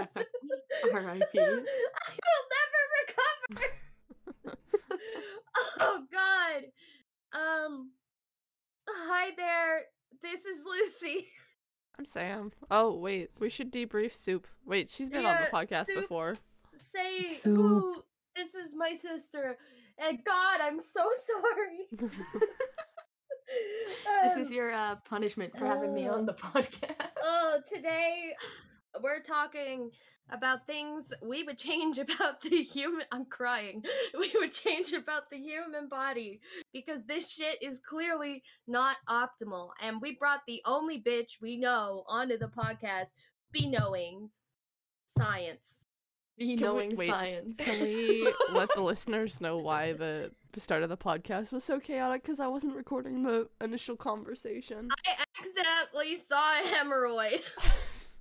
R.I.P. I will never recover. oh God. Um. Hi there. This is Lucy. I'm Sam. Oh wait, we should debrief Soup. Wait, she's been on the podcast Soup. before. Say, Soup. ooh, this is my sister. And God, I'm so sorry. This Um, is your uh, punishment for having me on the podcast. Oh, today we're talking about things we would change about the human. I'm crying. We would change about the human body because this shit is clearly not optimal. And we brought the only bitch we know onto the podcast, be knowing science. Be Can we- knowing wait, science. Can we let the listeners know why the start of the podcast was so chaotic? Because I wasn't recording the initial conversation. I accidentally saw a hemorrhoid.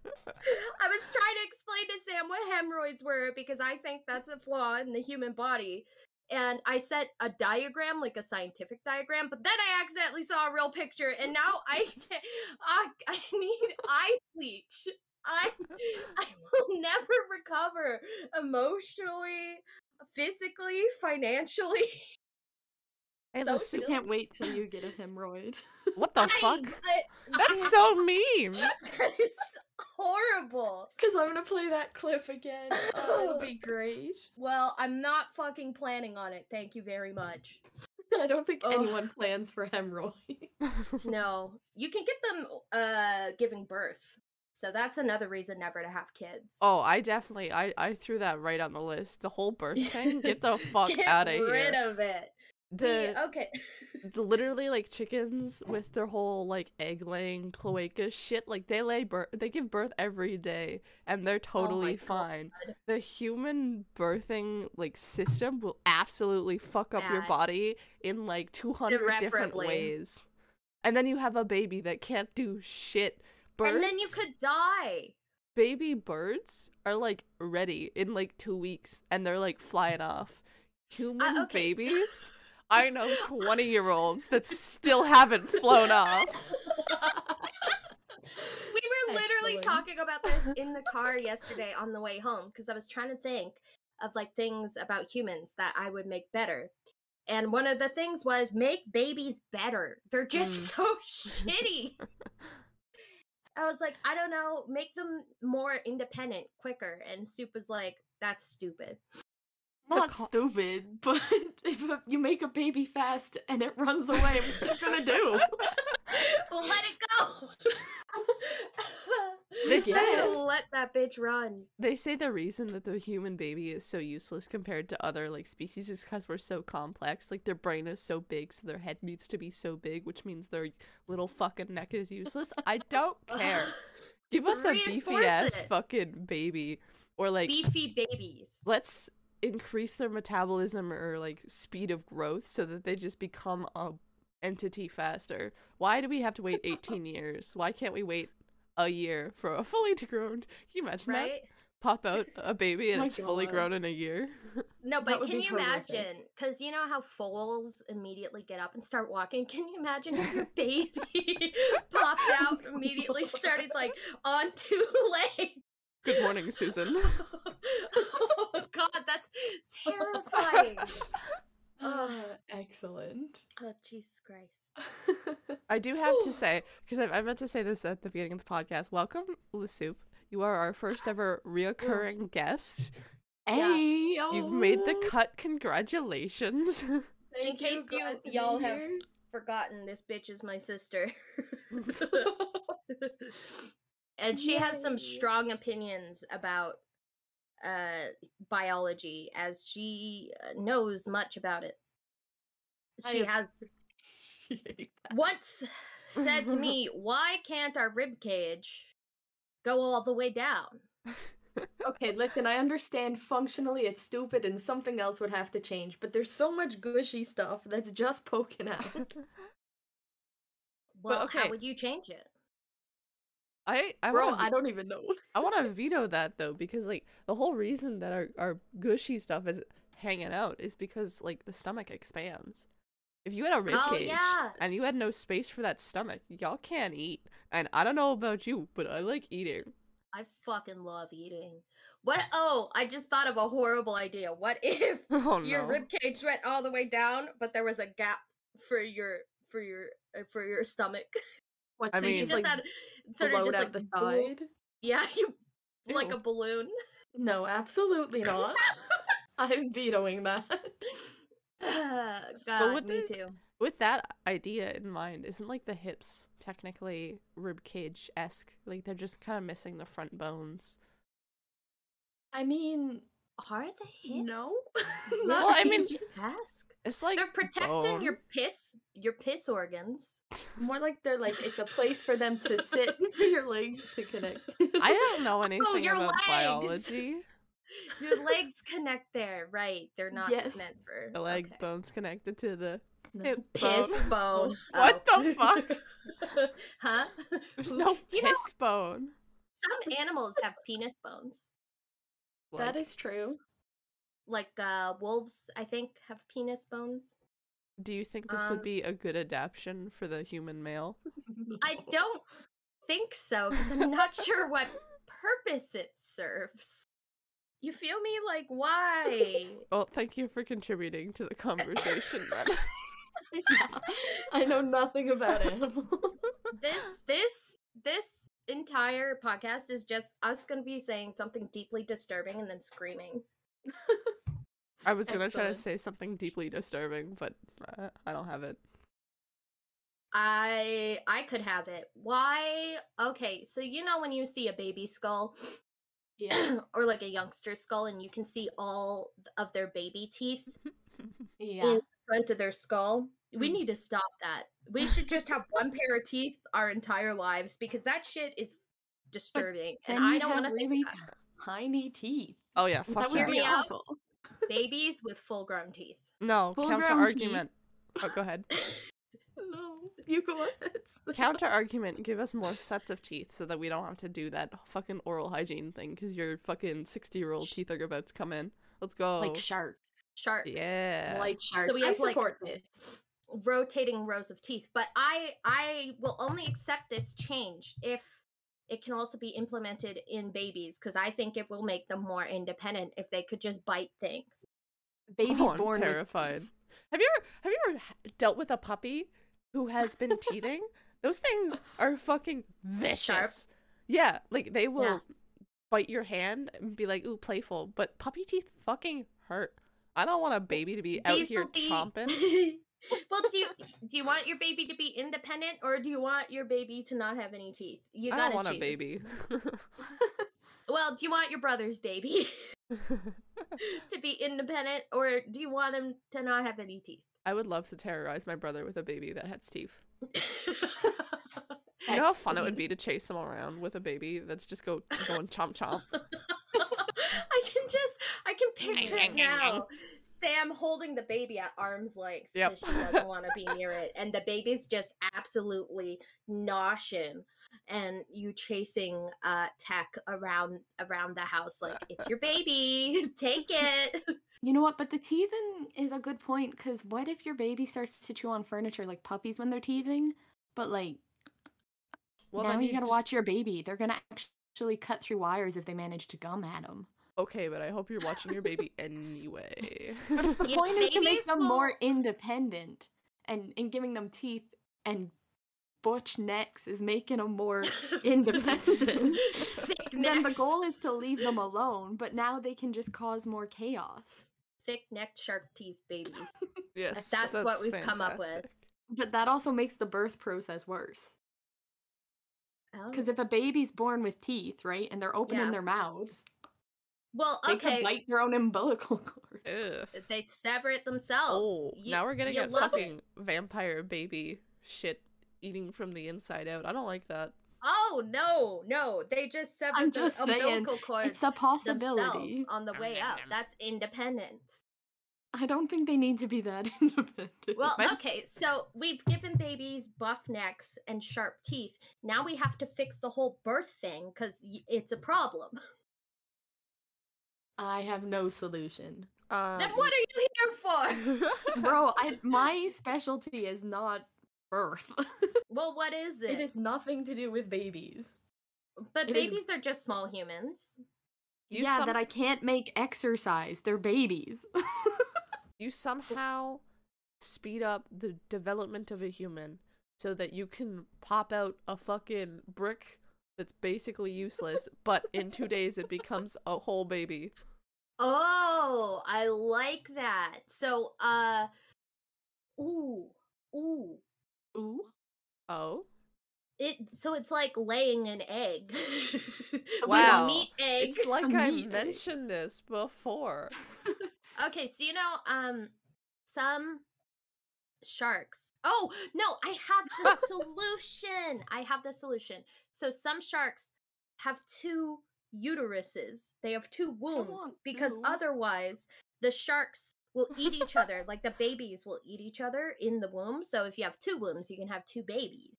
I was trying to explain to Sam what hemorrhoids were because I think that's a flaw in the human body. And I sent a diagram, like a scientific diagram, but then I accidentally saw a real picture, and now I can't, I, I need eye bleach. I I will never recover emotionally, physically, financially. I So listen, can't wait till you get a hemorrhoid. what the I- fuck? I- That's so mean. that is horrible. Because I'm gonna play that clip again. Oh, it'll be great. Well, I'm not fucking planning on it. Thank you very much. I don't think Ugh. anyone plans for hemorrhoid. No, you can get them uh giving birth. So that's another reason never to have kids. oh, I definitely, I, I threw that right on the list. The whole birth thing. Get the fuck out of here. Get rid of it. The The, okay. Literally like chickens with their whole like egg laying cloaca shit like they lay birth they give birth every day and they're totally God. fine. The human birthing like system will absolutely fuck up your body in like 200 different ways. And then you have a baby that can't do shit. Birds and then you could die. baby birds are like ready in like two weeks and they're like flying off. Human Uh, okay, so- babies i know 20 year olds that still haven't flown off We were literally Excellent. talking about this in the car yesterday on the way home because I was trying to think of like things about humans that I would make better. And one of the things was make babies better. They're just mm. so shitty. I was like, I don't know, make them more independent quicker. And Soup was like, that's stupid. Not co- stupid, but if you make a baby fast and it runs away, what you gonna do? well, let it go. They say- Yes. let that bitch run. They say the reason that the human baby is so useless compared to other like species is because we're so complex. Like their brain is so big, so their head needs to be so big, which means their little fucking neck is useless. I don't care. Give us a beefy ass fucking baby, or like Beefy babies. let's increase their metabolism or like speed of growth so that they just become a entity faster. Why do we have to wait 18 years? Why can't we wait a year for a fully grown? Can you imagine that? Pop out a baby and oh My it's fully grown in a year. No, but can you horrific. imagine? Because you know how foals immediately get up and start walking. Can you imagine if your baby popped out immediately, started like on two legs? Good morning, Susan. Oh God, that's terrifying. Ah, excellent. oh Jesus Christ! I do have to say, because I, I meant to say this at the beginning of the podcast. Welcome, Soup. You are our first ever reoccurring guest. hey, You've made the oh, cut. Congratulations. In case you glad y'all have here. forgotten, this bitch is my sister. and she has some strong opinions about uh biology as she uh, knows much about it she I has once said to me why can't our rib cage go all the way down Okay, listen, I understand functionally it's stupid and something else would have to change, but there's so much gushy stuff that's just poking out. well okay. how would you change it I I Bro, want I don't even know. I want to veto that though because like the whole reason that our our gushy stuff is hanging out is because like the stomach expands. If you had a rib Oh, cage yeah. and you had no space for that stomach, y'all can't eat. And I don't know about you, but I like eating. I fucking love eating. What? Oh, I just thought of a horrible idea. What if Oh your rib cage went all the way down, but there was a gap for your for your uh, for your stomach? What? I so you mean- just just like had sort of just like the balloon- side? Yeah, you like a balloon. No, absolutely not. I'm vetoing that. God, wouldn't me too. With that idea in mind, isn't like the hips technically rib cage esque? Like they're just kind of missing the front bones. I mean, Are the hips? no. Well, I mean- ask. It's like They're protecting bone. your piss, your piss organs. more like they're like it's a place for them to sit for your legs to connect. I don't know oh, anything your about legs! biology. Your legs connect there, right? They're not Yes. meant for The leg okay. bone's connected to the No. piss bone. bone. What Oh. the fuck? huh? There's no piss know bone. some animals have penis bones? that Like, is true. Like uh wolves, I think, have penis bones. Do you think this um, would be a good adaptation for the human male? I don't think so because I'm not sure what purpose it serves. You feel me? Like, why? Well, thank you for contributing to the conversation. Yeah, I know nothing about animals. this, this, this entire podcast is just us gonna be saying something deeply disturbing and then screaming. I was gonna try to say something deeply disturbing, but uh, I don't have it. I I could have it. Why? Okay, so you know when you see a baby skull yeah, or like a youngster skull and you can see all of their baby teeth yeah. in front of their skull. We Mm. need to stop that. We should just have one pair of teeth our entire lives because that shit is disturbing. And I don't want to really think about tiny teeth. Oh yeah, That fuck would Hear be me out. awful. babies with full grown teeth. No, Full-grown counter teeth. argument. Oh, go ahead. No, you go ahead. Counter argument. Give us more sets of teeth so that we don't have to do that fucking oral hygiene thing. Because your fucking sixty-year-old teeth are about to come in. Let's go. like sharks. Sharks. yeah. Like sharks. So we I have, like- support this. rotating rows of teeth but i i will only accept this change if it can also be implemented in babies because i think it will make them more independent if they could just bite things Babies oh, I'm born terrified. Have you ever have you ever dealt with a puppy who has been teething? Those things are fucking vicious. Yeah, like they will bite your hand and be like, "Ooh, playful," but puppy teeth fucking hurt. I don't want a baby to be out These here be- chomping. well do you do you want your baby to be independent or do you want your baby to not have any teeth you gotta don't want choose. a baby. well do you want your brother's baby to be independent or do you want him to not have any teeth I would love to terrorize my brother with a baby that has teeth. You know how fun it would be to chase him around with a baby that's just go going chomp chomp. I can just I can picture it now. Sam holding the baby at arm's length Yep. because she doesn't want to be near it, and the baby's just absolutely noshing, and you chasing uh Tech around around the house like it's your baby, take it. You know what? But the teething is a good point because what if your baby starts to chew on furniture like puppies when they're teething? But like Well, now then you gotta just- watch your baby. They're gonna actually cut through wires if they manage to gum at them. Okay, but I hope you're watching your baby anyway. But if the Yeah, point is to make babies them more independent and and giving them teeth and butch necks is making them more independent. Thick then the goal is to leave them alone, but now they can just cause more chaos. thick necked shark teeth babies. yes, that's what we've come up with. But that also makes the birth process worse. Oh. Because if a baby's born with teeth, right, and they're opening Yeah. their mouths, well, they okay, could bite their own umbilical cord. Ugh. they sever it themselves. Oh, You- now we're gonna get love it. fucking vampire baby shit eating from the inside out. I don't like that. Oh no, no! They just severed I'm the just saying, umbilical cord It's a possibility. themselves on the way up. That's independence. I don't think they need to be that independent. Well, okay, so we've given babies buff necks and sharp teeth. Now we have to fix the whole birth thing because it's a problem. I have no solution. Um, then what are you here for? Bro, I my specialty is not birth. well, what is it? it is nothing to do with babies. But It is- babies are just small humans. You yeah, some- that I can't make exercise. They're babies. you somehow speed up the development of a human so that you can pop out a fucking brick that's basically useless, but in two days it becomes a whole baby. Oh, I like that. So, uh, ooh, ooh, Ooh. Oh? it. So it's like laying an egg. Wow. meat egg. It's like I meat egg. mentioned this before. Okay, so you know, um, some sharks. Oh no, I have the solution. I have the solution. So some sharks have two uteruses. They have two wombs on, because ew. otherwise the sharks will eat each other. Like the babies will eat each other in the womb. So if you have two wombs, you can have two babies.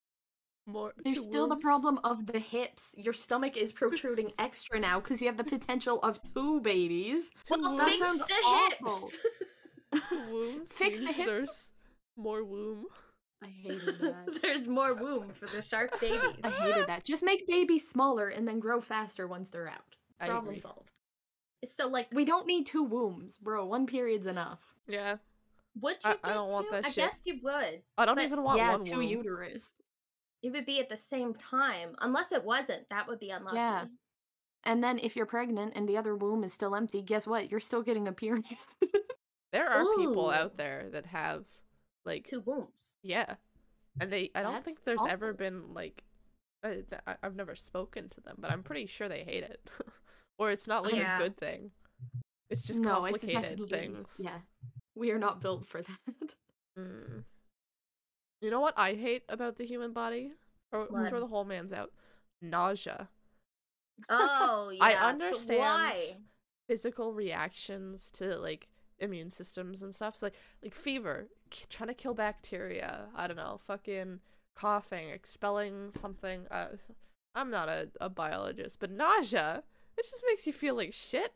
More There's two still the problem of the hips. Your stomach is protruding extra now because you have the potential of two babies. Two well, that fix wombs. sounds the awful. hips. Two wombs Fix the hips. There's more womb. I hated that. There's more womb for the shark babies. I hated that. Just make babies smaller and then grow faster once they're out. I Problem agree. solved. So like, We don't need two wombs, bro. One period's enough. Yeah. would you? I- I do don't want two? that I shit. guess you would. I don't But- even want yeah, one two womb. uterus. It would be at the same time, unless it wasn't. That would be unlucky. Yeah. And then if you're pregnant and the other womb is still empty, guess what? You're still getting a period. There are people out there that have like Two wombs. yeah, and they I don't That's think there's ever been like uh, th- I- I've never spoken to them, but I'm pretty sure they hate it, or it's not like Yeah. a good thing. It's just no, complicated definitely things. Yeah. We are not built for that. Mm. You know what I hate about the human body? Throw, What? throw the whole man's out. Nausea. Oh yeah. I understand Why? physical reactions to like immune systems and stuff. So, like like fever, k- trying to kill bacteria. I don't know, fucking coughing, expelling something. Uh, I'm not a, a biologist, but nausea. It just makes you feel like shit.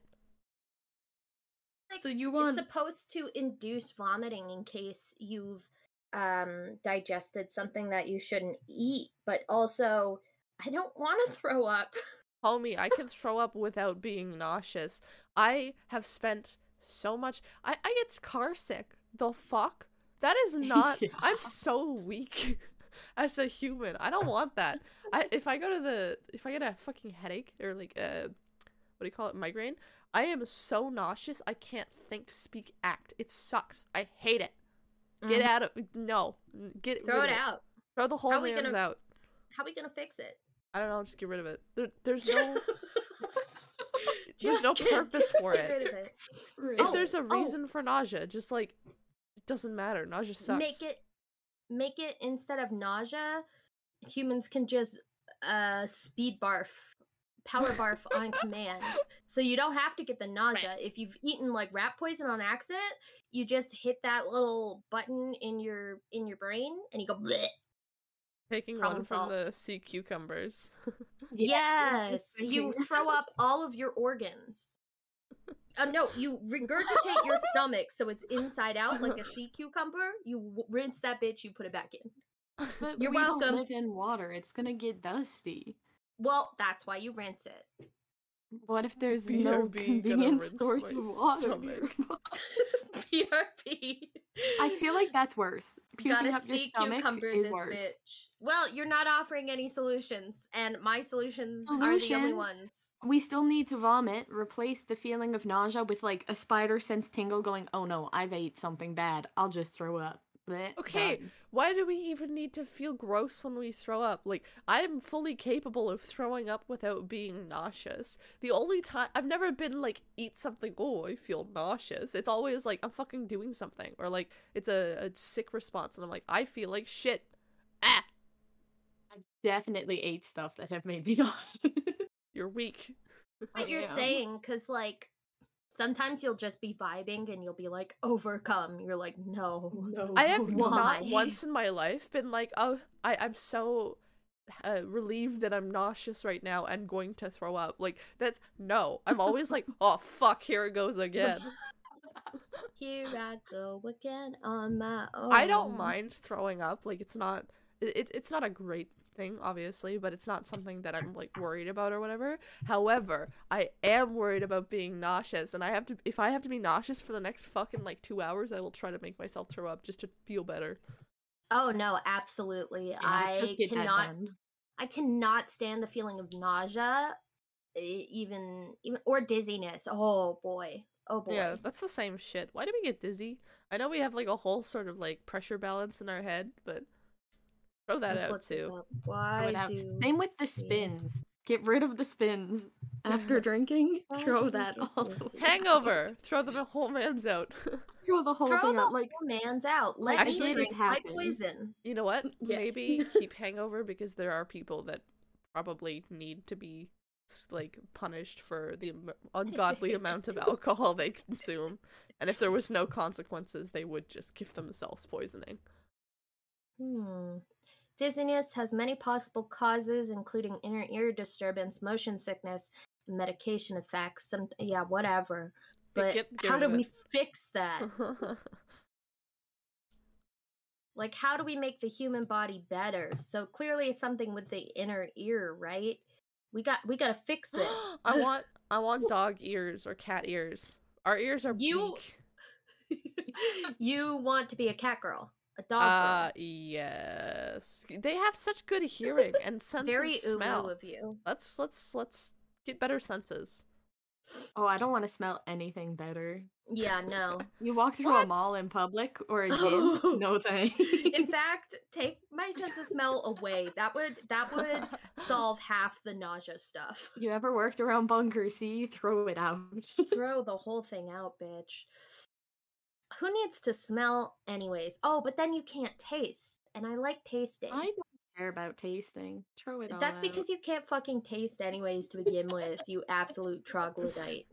Like, So you it's want supposed to induce vomiting in case you've um digested something that you shouldn't eat, but also I don't want to throw up. Homie, I can throw up without being nauseous. I have spent so much. I, I get car sick. The fuck? That is not. I'm so weak as a human. I don't want that. I if I go to the if I get a fucking headache or like uh what do you call it migraine, I am so nauseous. I can't think, speak, act. It sucks. I hate it. Get Mhm. out of no. Get Throw it of out. Throw the whole man's gonna- out. How are we gonna fix it? I don't know. Just get rid of it. There, there's no. There's no get- purpose for it. it. if Oh, there's a oh. reason for nausea, just like it doesn't matter. Nausea sucks. Make it make it instead of nausea, humans can just uh speed barf, power barf on command. So you don't have to get the nausea. If you've eaten like rat poison on accident, you just hit that little button in your in your brain and you go bleh. Taking problem one from the sea cucumbers. Yes, you throw up all of your organs. Uh, no, you regurgitate your stomach so it's inside out like a sea cucumber. You w- rinse that bitch, you put it back in. But You're we welcome. Don't live in water. It's gonna get dusty. Well, that's why you rinse it. What if there's no BRB gonna convenient source of water? PRP. I feel like that's worse. Puking Gotta up your stomach cucumber is this worse. bitch. Well, you're not offering any solutions, and my solutions are the only ones. We still need to vomit. Replace the feeling of nausea with like a spider sense tingle going, oh no, I've ate something bad. I'll just throw up. Bleh, Okay, done. Why do we even need to feel gross when we throw up? Like, I'm fully capable of throwing up without being nauseous. The only time I've never been like, eat something, oh, I feel nauseous. It's always like, I'm fucking doing something. Or like, it's a, a sick response, and I'm like, I feel like shit. Ah, I definitely ate stuff that have made me nauseous. you're weak. What you're saying, because like sometimes you'll just be vibing and you'll be like overcome. You're like, no, no. I have Why? not once in my life been like, oh, I, I'm so uh, relieved that I'm nauseous right now and going to throw up. Like, that's no. I'm always like, oh, fuck, here it goes again. Here I go again on my own. I don't mind throwing up. Like, it's not, it, it, it's not a great thing, obviously, but it's not something that I'm like worried about or whatever. However, I am worried about being nauseous, and I have to if I have to be nauseous for the next fucking like two hours, I will try to make myself throw up just to feel better. Oh no, absolutely. Yeah, I just get that cannot. I cannot stand the feeling of nausea, even even or dizziness. Oh boy. Oh boy. Yeah, that's the same shit. Why do we get dizzy? I know we have like a whole sort of like pressure balance in our head, but throw that Let's out too. Why out. do Same with the we- spins. Get rid of the spins after drinking. Throw that get all. the dizzy? way. Hangover. Throw the whole man's out. Throw the whole throw thing the out. Like whole man's out? Let I me it drink my happen. poison. You know what? Yes. Maybe keep hangover because there are people that probably need to be like punished for the ungodly amount of alcohol they consume. And if there was no consequences, they would just give themselves poisoning. Hmm. Dizziness has many possible causes, including inner ear disturbance, motion sickness, medication effects. Some, yeah, whatever. But get- get how do of we fix that? like, how do we make the human body better? So clearly, it's something with the inner ear, right? We got, we got to fix this. I want I want dog ears or cat ears. Our ears are You- weak. you want to be a cat girl, a dog Uh yes. They have such good hearing and sense Very of ulu smell. of you. Let's let's let's get better senses. oh, I don't want to smell anything better. Yeah, no. You walk through a mall in public or a gym. no thanks. In fact, take my sense of smell away. That would that would solve half the nausea stuff. you ever worked around Bunker C? Throw it out. Throw the whole thing out, bitch. Who needs to smell anyways? Oh, but then you can't taste. And I like tasting. I don't care about tasting. Throw it all That's out. because you can't fucking taste anyways to begin with, you absolute troglodyte.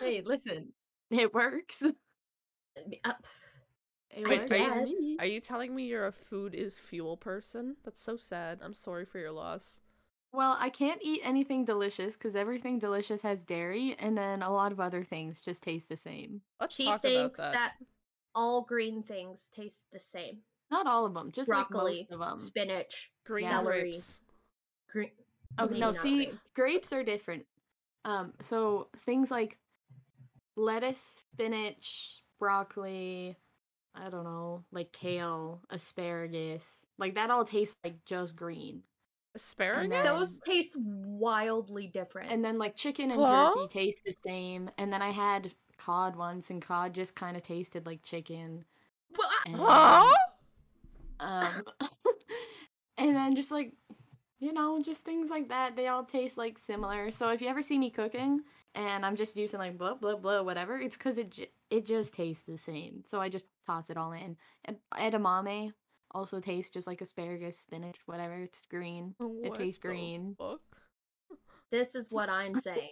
Hey, listen. It works. Uh, It works for guess. me. Are you telling me you're a food is fuel person? That's so sad. I'm sorry for your loss. Well, I can't eat anything delicious because everything delicious has dairy, and then a lot of other things just taste the same. Let's she talk thinks about that. that all green things taste the same. Not all of them, just like Broccoli, most of them. Spinach, Green celery. grapes. green. Oh maybe no, see, grapes. grapes are different. Um, so things like lettuce, spinach, broccoli, I don't know, like kale, asparagus, like that all tastes like just green. Asparagus? then- Those taste wildly different. And then like chicken and Huh? turkey taste the same. And then I had cod once, and cod just kind of tasted like chicken. Well, I- And, Huh? um, and then just like you know, just things like that. They all taste like similar. So if you ever see me cooking and I'm just using like blah blah blah whatever, it's because it j- it just tastes the same. So I just toss it all in. And edamame also tastes just like asparagus, spinach, whatever. It's green. What tastes the green. Fuck? this is what I'm saying.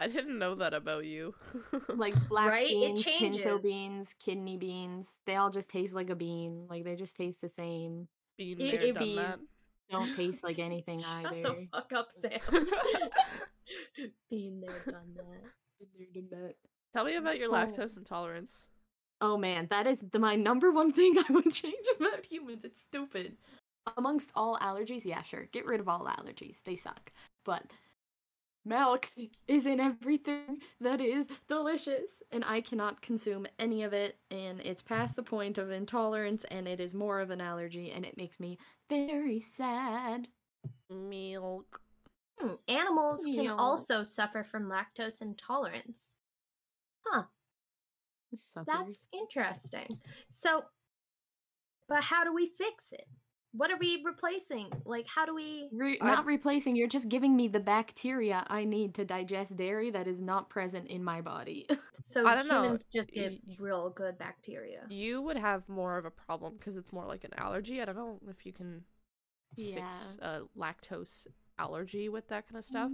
I didn't know that about you. Like black Right? It beans, pinto beans, kidney beans. They all just taste like a bean. Like they just taste the same. Being It- there, it done bees. that. Don't taste like anything Shut either. the fuck up, Sam. Been there, done that. Tell me about your Oh. lactose intolerance. Oh man, that is the, my number one thing I would change about humans. It's stupid. Amongst all allergies, yeah, sure. Get rid of all allergies. They suck. But milk is in everything that is delicious, and I cannot consume any of it, and it's past the point of intolerance, and it is more of an allergy, and it makes me very sad. Milk. Hmm, Animals can also suffer from lactose intolerance. Huh, Suckers. that's interesting. So, but how do we fix it? What are we replacing? Like, how do we? Re- I- not replacing, you're just giving me the bacteria I need to digest dairy that is not present in my body. So I don't know, humans just get y- real good bacteria. You would have more of a problem because it's more like an allergy. I don't know if you can fix a lactose allergy with that kind of stuff.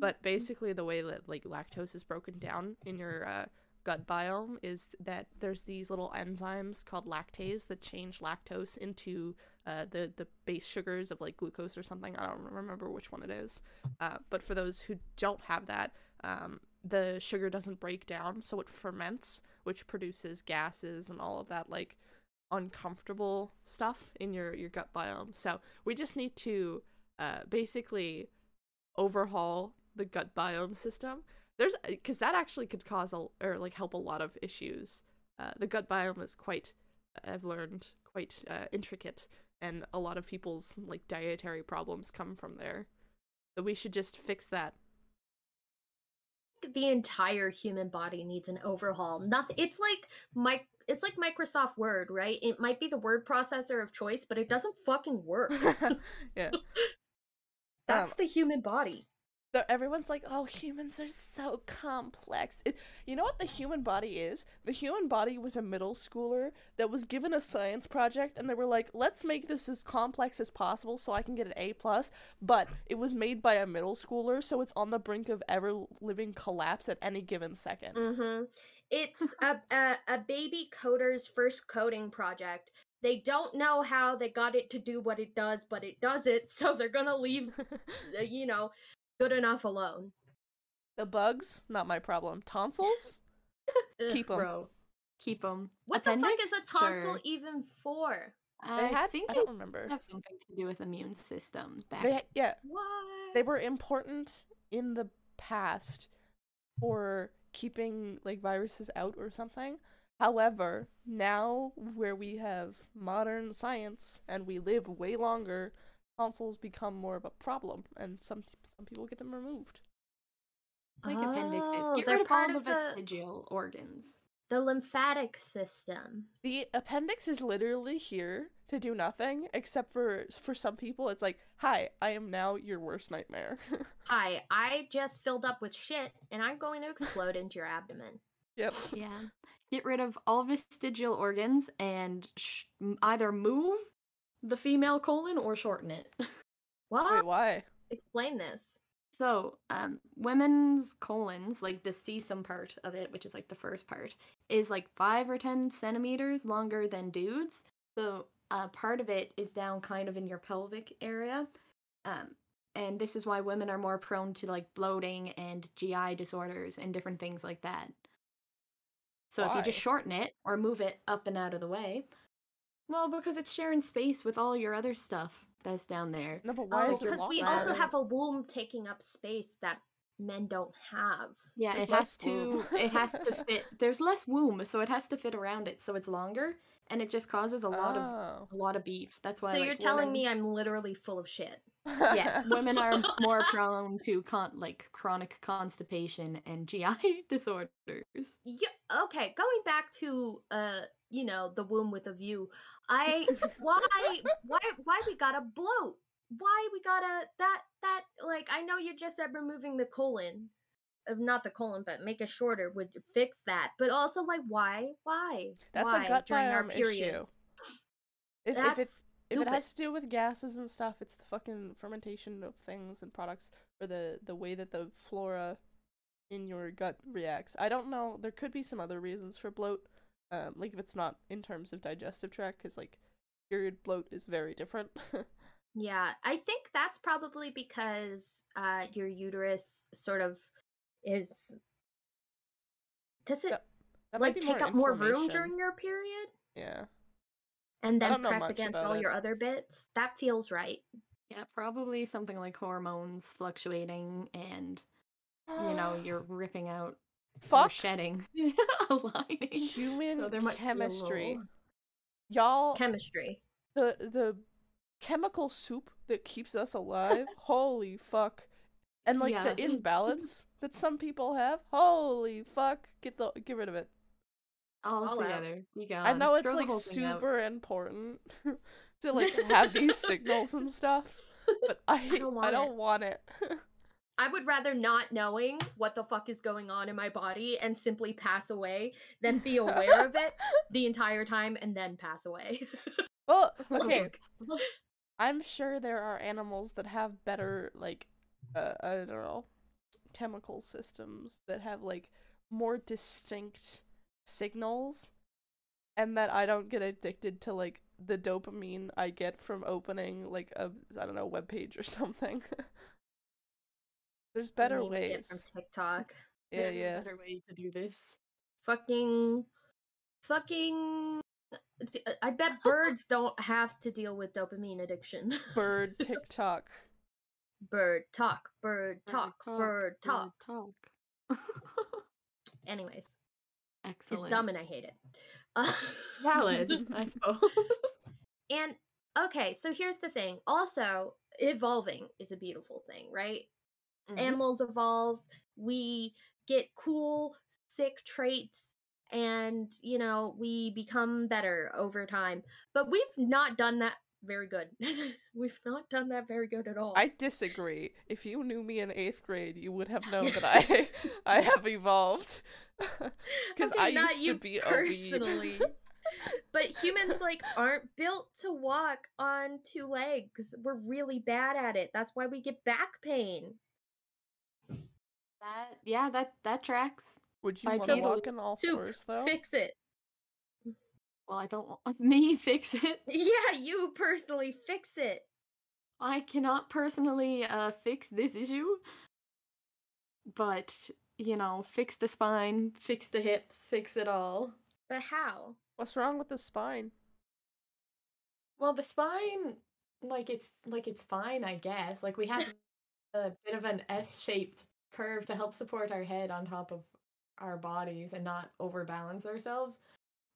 But basically, the way that like lactose is broken down in your uh, gut biome is that there's these little enzymes called lactase that change lactose into uh, the the base sugars of like glucose or something. I don't remember which one it is. Uh, but for those who don't have that, um, the sugar doesn't break down, so it ferments, which produces gases and all of that like uncomfortable stuff in your your gut biome. So we just need to uh, basically overhaul the gut biome system. There's because that actually could cause a or like help a lot of issues. Uh, the gut biome is quite, I've learned, quite uh, intricate, and a lot of people's like dietary problems come from there. So we should just fix that. The entire human body needs an overhaul. Nothing. It's like my. It's like Microsoft Word, right? It might be the word processor of choice, but it doesn't fucking work. yeah. That's Um, the human body. So everyone's like, "Oh, humans are so complex." It, you know what the human body is? The human body was a middle schooler that was given a science project, and they were like, "Let's make this as complex as possible so I can get an A plus." But it was made by a middle schooler, so it's on the brink of ever living collapse at any given 2nd Mm-hmm. It's a, a a baby coder's first coding project. They don't know how they got it to do what it does, but it does it, so they're gonna leave, uh, you know, good enough alone. the bugs, not my problem. Tonsils, Ugh, Keep 'em. bro. Keep them. What the fuck is a tonsil even for? I they had. think I don't remember. have something to do with immune system. Back They yeah, What? they were important in the past for keeping like viruses out or something. However, now where we have modern science and we live way longer, tonsils become more of a problem, and some some people get them removed. like appendixes. Oh, Get they're rid of all part the of the- vestigial organs. the lymphatic system. The appendix is literally here to do nothing except for for some people it's like, "Hi, I am now your worst nightmare." Hi, I just filled up with shit, and I'm going to explode into your abdomen. yep. Yeah. Get rid of all vestigial organs and sh- either move the female colon or shorten it. Why? Wait, why? Explain this. So, um, women's colons, like the cecum part of it, which is like the first part, is like five or ten centimeters longer than dudes. So, uh, part of it is down kind of in your pelvic area. Um, and this is why women are more prone to like bloating and GI disorders and different things like that. So, if you just shorten it or move it up and out of the way, well, because it's sharing space with all your other stuff that's down there. No, but why oh, is there because we longer? also have a womb taking up space that men don't have. Yeah, There's it less has to it has to fit. There's less womb, so it has to fit around it, so it's longer, and it just causes a lot of Oh. a lot of beef. That's why. so like, you're telling women- me I'm literally full of shit. yes, women are more prone to con- like chronic constipation and GI disorders. Yeah, okay, going back to uh, you know, the womb with a view. I why why why we gotta bloat? Why we gotta that that like I know you just said removing the colon. Uh, not the colon, but make it shorter would fix that. But also like why? Why? That's a why gut during our biome issue. If, if it's if it has to do with gases and stuff, it's the fucking fermentation of things and products, or the the way that the flora in your gut reacts. I don't know. There could be some other reasons for bloat, um, like if it's not in terms of digestive tract, because like period bloat is very different. Yeah, I think that's probably because uh your uterus sort of is does it That- that like might be take up more room during your period Yeah. and then press against all it. your other bits? That feels right. Yeah, probably something like hormones fluctuating, and you know you're ripping out or Fuck shedding a lining. human So there might chemistry. little- Y'all, Chemistry. the the chemical soup that keeps us alive. holy fuck. And like Yeah. the imbalance that some people have. Holy fuck. Get the get rid of it. all, All together. Be gone. I know it's Throw the like whole out. super important to like have these signals and stuff, but I don't I don't it. want it. I would rather not knowing what the fuck is going on in my body and simply pass away than be aware of it the entire time and then pass away. well, okay, I'm sure there are animals that have better like uh, I don't know chemical systems that have like more distinct signals and that I don't get addicted to like the dopamine I get from opening like a I don't know web page or something. There's better you get From ways. TikTok. Yeah, There's a yeah. Better way to do this. Fucking. Fucking. Uh, I bet birds don't have to deal with dopamine addiction. Bird TikTok. bird talk, bird talk, bird talk. talk. Anyways, Excellent. it's dumb and I hate it. Uh, Valid, I suppose. and okay, so here's the thing. Also, evolving is a beautiful thing, right? Mhm. Animals evolve. We get cool, sick traits, and you know we become better over time. But we've not done that very good. we've not done that very good at all. I disagree. If you knew me in eighth grade, you would have known that I I have evolved. Because Okay, I used to be a personally. but humans like aren't built to walk on two legs. We're really bad at it. That's why we get back pain. That yeah, that that tracks. Would you want to feel- walk on all Soup, fours though? Fix it. Well, I don't want me fix it. Yeah, you personally fix it. I cannot personally uh fix this issue. But, you know, fix the spine, fix the hips, fix it all. But how? What's wrong with the spine? Well, the spine like it's like it's fine, I guess. Like we have a bit of an S-shaped curve to help support our head on top of our bodies and not overbalance ourselves.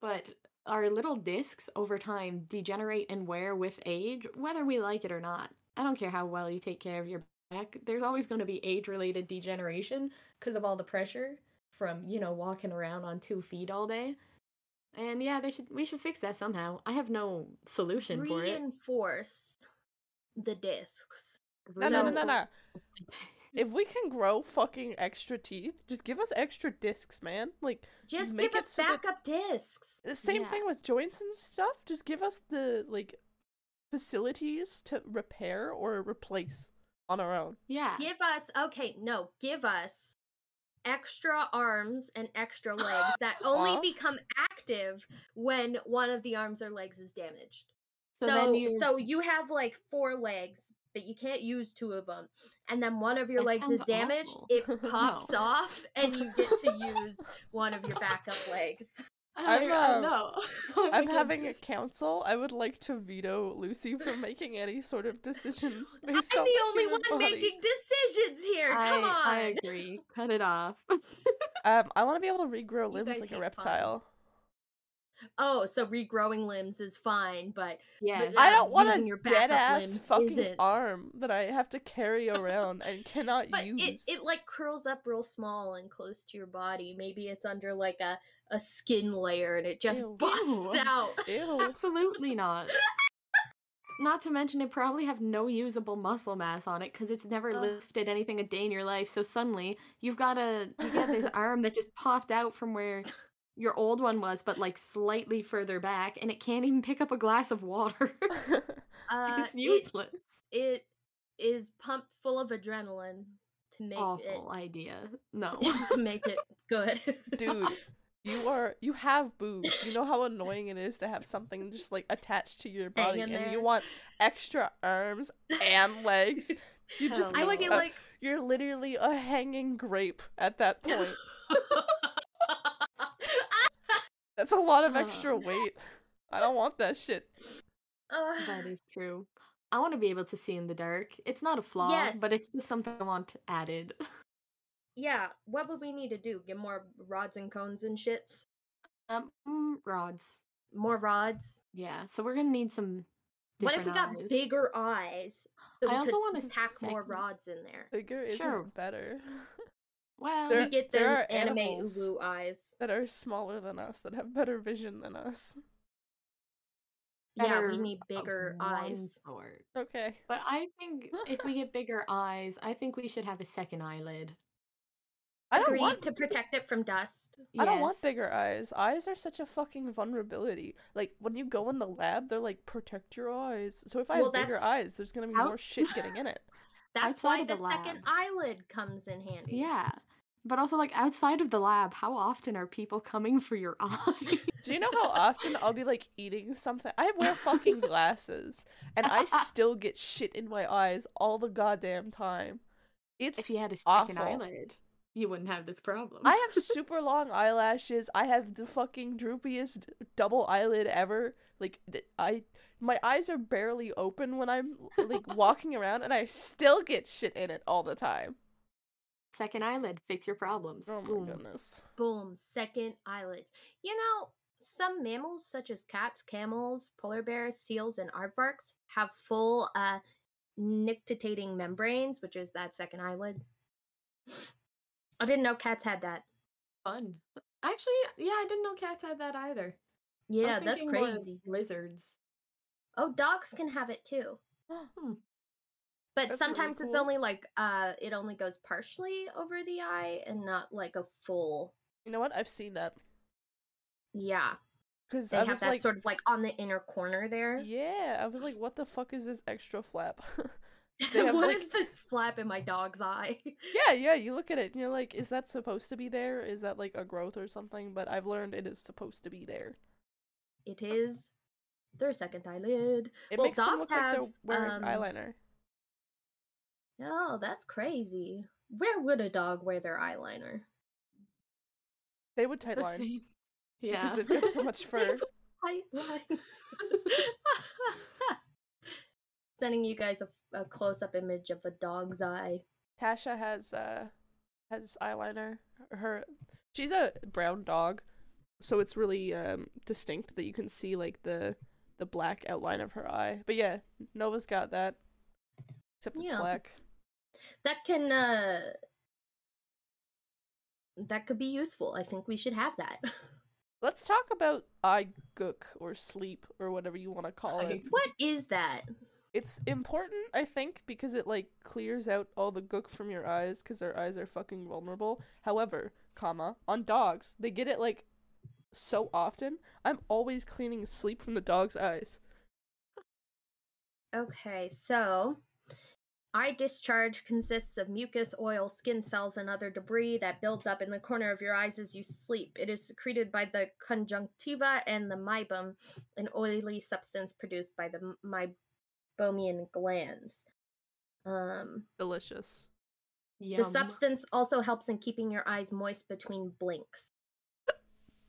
But our little discs over time degenerate and wear with age, whether we like it or not. I don't care how well you take care of your back. There's always going to be age-related degeneration because of all the pressure from, you know, walking around on two feet all day. And yeah, they should we should fix that somehow. I have no solution for it. Reinforce the discs. No, no, no, no, no. If we can grow fucking extra teeth, just give us extra discs, man. Like Just, make give it us so that- backup discs. the same Yeah. thing with joints and stuff. Just give us the like facilities to repair or replace on our own. Yeah. Give us okay, no, give us extra arms and extra legs that only Aw. become active when one of the arms or legs is damaged. So So then you- so you have like four legs, but you can't use two of them. And then one of your That legs is damaged, awful. it No. pops off and you get to use one of your backup legs. I'm, I, I um, know. I'm having a council. I would like to veto Lucy from making any sort of decisions based I'm on the only human one body. making decisions here. Come I, on. I agree. Cut it off. Um, I want to be able to regrow limbs like a reptile. fun. Reptile. Oh, so regrowing limbs is fine, but yes. I don't want using a your dead ass fucking isn't. arm that I have to carry around and cannot but use. it, it like curls up real small and close to your body. Maybe it's under like a, a skin layer and it just Ew. busts Ew. out. Ew. Absolutely not. Not to mention, it probably have no usable muscle mass on it because it's never Ugh. lifted anything a day in your life. So suddenly, you've got a you get this arm that just popped out from where your old one was, but like slightly further back, and it can't even pick up a glass of water. Uh, it's it- useless. It, is pumped full of adrenaline to make Awful idea. No. it to make it good. Dude, you are you have boobs. You know how annoying it is to have something just like attached to your body, Hanging and you want extra arms and legs. You just I feel like feel like you're literally a hanging grape at that point. That's a lot of extra Uh. weight. I don't want that shit. Ugh. that is true. I want to be able to see in the dark. It's not a flaw, but it's just something I want added. yeah, what would we need to do? Get more rods and cones and shits? Um, mm, rods. More rods? Yeah, so we're gonna need some. What if we got eyes. bigger eyes? So I we also wanna pack more rods in there. Bigger isn't Sure. better. Well, There- we get there are anime animals. uwu eyes. that are smaller than us, that have better vision than us. Yeah, we need bigger eyes. sort. Okay. But I think if we get bigger eyes, I think we should have a second eyelid. I don't Agreed want to protect it from dust. I don't want bigger eyes. Eyes are such a fucking vulnerability. Like when you go in the lab, they're like protect your eyes. So if I Well, have bigger eyes, there's gonna be Out- more shit getting in it. That's Outside why the, the second eyelid comes in handy. Yeah. But also, like outside of the lab, how often are people coming for your eye? Do you know how often I'll be like eating something? I wear fucking glasses, and I still get shit in my eyes all the goddamn time. It's if you had a second eyelid. you wouldn't have this problem. I have super long eyelashes. I have the fucking droopiest double eyelid ever. Like I my eyes are barely open when I'm like walking around and I still get shit in it all the time. Second eyelid, fix your problems. Oh my Boom. goodness. Boom, second eyelids. You know, some mammals such as cats, camels, polar bears, seals, and aardvarks have full uh nictitating membranes, which is that second eyelid. I didn't know cats had that. Fun. Actually, yeah, I didn't know cats had that either. Yeah, that's crazy. Lizards. Oh, dogs can have it too. Hmm. But That's really sometimes it's only like uh it only goes partially over the eye and not like a full You know what? I've seen that. yeah. Cuz They I have was that like sort of like on the inner corner there. Yeah, I was like what the fuck is this extra flap? Have, What like- is this flap in my dog's eye? yeah, yeah, you look at it and you're like is that supposed to be there? Is that like a growth or something? But I've learned it is supposed to be there. it is their second eyelid. It Well, makes them dogs look like they're wearing um, eyeliner. Oh, that's crazy. Where would a dog wear their eyeliner? They would tight The line same- because Yeah. they've got so much fur. Eyeline. Sending you guys a, a close-up image of a dog's eye. Tasha has uh has eyeliner. Her she's a brown dog, so it's really um distinct that you can see like the the black outline of her eye. But yeah, Nova's got that. Except it's Yeah. black. That can uh that could be useful. I think we should have that. Let's talk about eye gook or sleep or whatever you want to call it. What is that? It's important, I think, because it like clears out all the gook from your eyes because their eyes are fucking vulnerable. However, comma, on dogs, they get it like so often. I'm always cleaning sleep from the dog's eyes. Okay, so eye discharge consists of mucus, oil, skin cells, and other debris that builds up in the corner of your eyes as you sleep. It is secreted by the conjunctiva and the meibum, an oily substance produced by the m- meibomian glands. Um, Delicious. the substance also helps in keeping your eyes moist between blinks.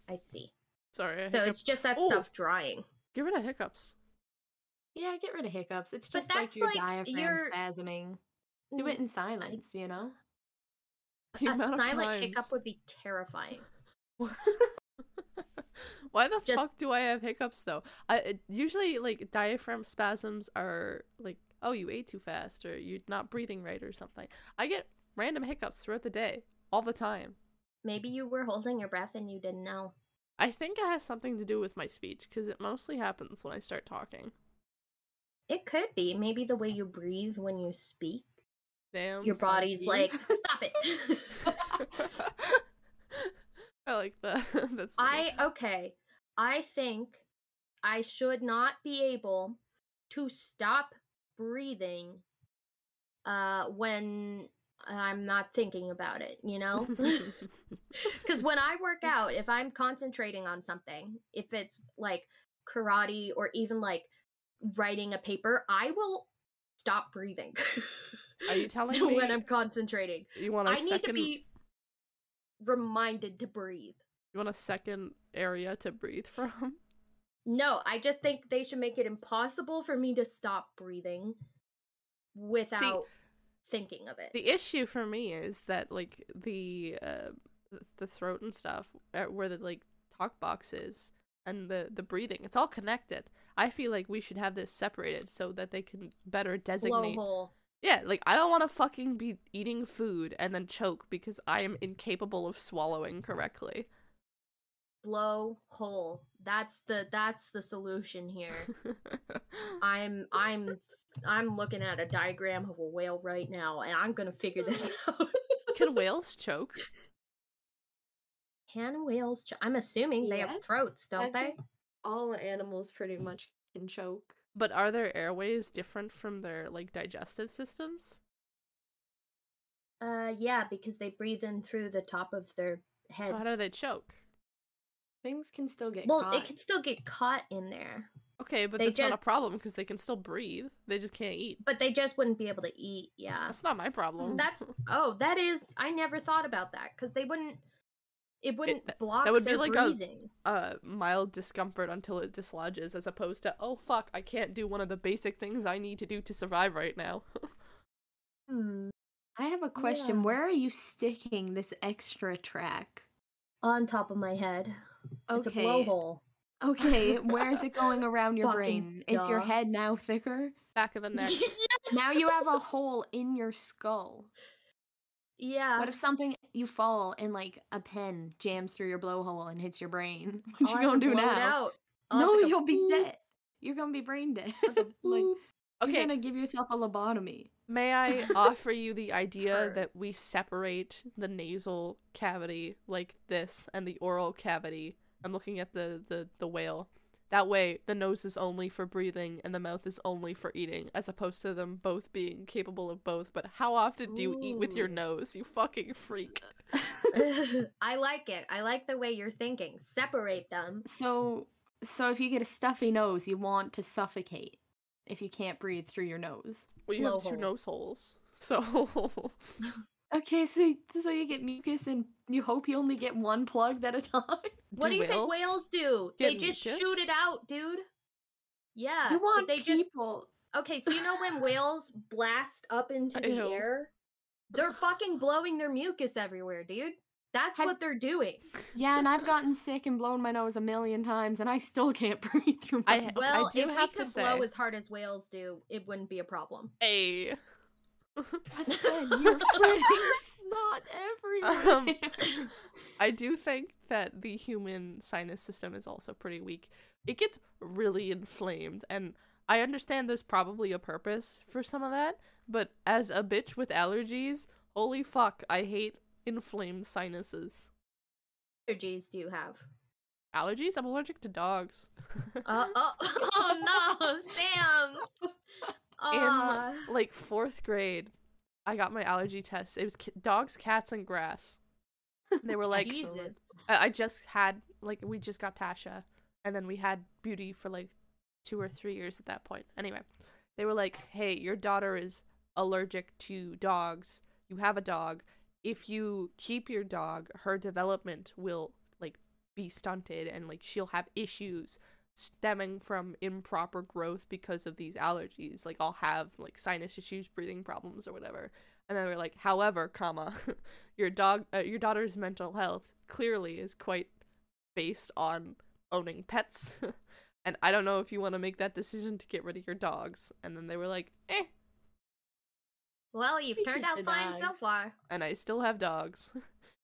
I see. Sorry. I So hiccup- it's just that Ooh. stuff drying. Get rid of hiccups. Yeah, get rid of hiccups. It's just like your like diaphragm your- spasming. Do it mm, in silence, you know? The A silent hiccup would be terrifying. Why the Just- fuck do I have hiccups though? I usually like diaphragm spasms are like, oh, you ate too fast or you're not breathing right or something. I get random hiccups throughout the day, all the time. Maybe you were holding your breath and you didn't know. I think it has something to do with my speech because it mostly happens when I start talking. It could be. Maybe the way you breathe when you speak. Damn. Your body's like, stop it. I like that. That's funny. I, okay. I think I should not be able to stop breathing uh when I'm not thinking about it, you know? Because when I work out, if I'm concentrating on something, if it's like karate or even like writing a paper, I will stop breathing. Are you telling when me when I'm concentrating? you want a I need to be reminded to breathe. You want a second area to breathe from? No, I just think they should make it impossible for me to stop breathing without thinking of it. The issue for me is that like the uh the throat and stuff uh, where the like talk box is and the the breathing it's all connected. I feel like we should have this separated so that they can better designate. Blowhole. Yeah, like I don't want to fucking be eating food and then choke because I am incapable of swallowing correctly. Blow hole. That's the that's the solution here. I'm I'm I'm looking at a diagram of a whale right now and I'm gonna figure this out. Can whales choke? Can whales ch- I'm assuming they have throats, don't they? all animals pretty much can choke. But are their airways different from their like digestive systems? Uh yeah, because they breathe in through the top of their heads. So how do they choke? Things can still get Well, caught. it can still get caught in there. Okay, but They that's not a problem because they can still breathe. They just can't eat. But they just wouldn't be able to eat. Yeah. That's not my problem. That's oh, that is. I never thought about that because they wouldn't. It wouldn't that- block would be their like a- breathing. uh mild discomfort until it dislodges as opposed to oh fuck i can't do one of the basic things i need to do to survive right now Hmm. I have a question. Yeah. Where are you sticking this extra track? On top of my head. It's a Okay. blowhole. Okay, where is it going around your Fucking brain? Is your head now thicker? back of the neck Now you have a hole in your skull. Yeah. What if something you fall and like a pen jams through your blowhole and hits your brain? What oh, I'll you gonna do now? No, you'll be dead. You're gonna be brain dead. like okay you're gonna give yourself a lobotomy. may i offer you the idea that we separate the nasal cavity like this and the oral cavity i'm looking at the the, the whale that way the nose is only for breathing and the mouth is only for eating as opposed to them both being capable of both but how often do you eat with your nose you fucking freak I like it. I like the way you're thinking. Separate them. So so if you get a stuffy nose, you want to suffocate if you can't breathe through your nose. well you have two Blowhole. nose holes so Okay, so so you get mucus and you hope you only get one plugged at a time. What do, you think whales do? They get just shoot it out, dude. Yeah. you want they just people. Okay, so you know when whales blast up into the Ew. air? They're fucking blowing their mucus everywhere, dude. That's Have- what they're doing. Yeah, and I've gotten sick and blown my nose a million times, and I still can't breathe through my I- nose. Well, do if we have to blow say- as hard as whales do, it wouldn't be a problem. hey But you're spreading snot everywhere. Um, I do think that the human sinus system is also pretty weak. It gets really inflamed, and I understand there's probably a purpose for some of that, but as a bitch with allergies, holy fuck, I hate inflamed sinuses. Allergies do you have? Allergies? I'm allergic to dogs. Uh, oh, oh no, Sam. Ah. In like fourth grade, I got my allergy test. It was ki- dogs, cats, and grass. They were like, Jesus. I, I just had like we just got Tasha, and then we had Beauty for like two or three years at that point. Anyway, they were like, "Hey, your daughter is allergic to dogs. You have a dog. If you keep your dog, her development will like be stunted, and like she'll have issues." Stemming from improper growth because of these allergies. Like i'll have like sinus issues breathing problems or whatever. And then they're like however comma your dog uh, your daughter's mental health clearly is quite based on owning pets. And i don't know if you want to make that decision to get rid of your dogs. And then they were like eh. Well, you've turned out the fine so far. and i still have dogs.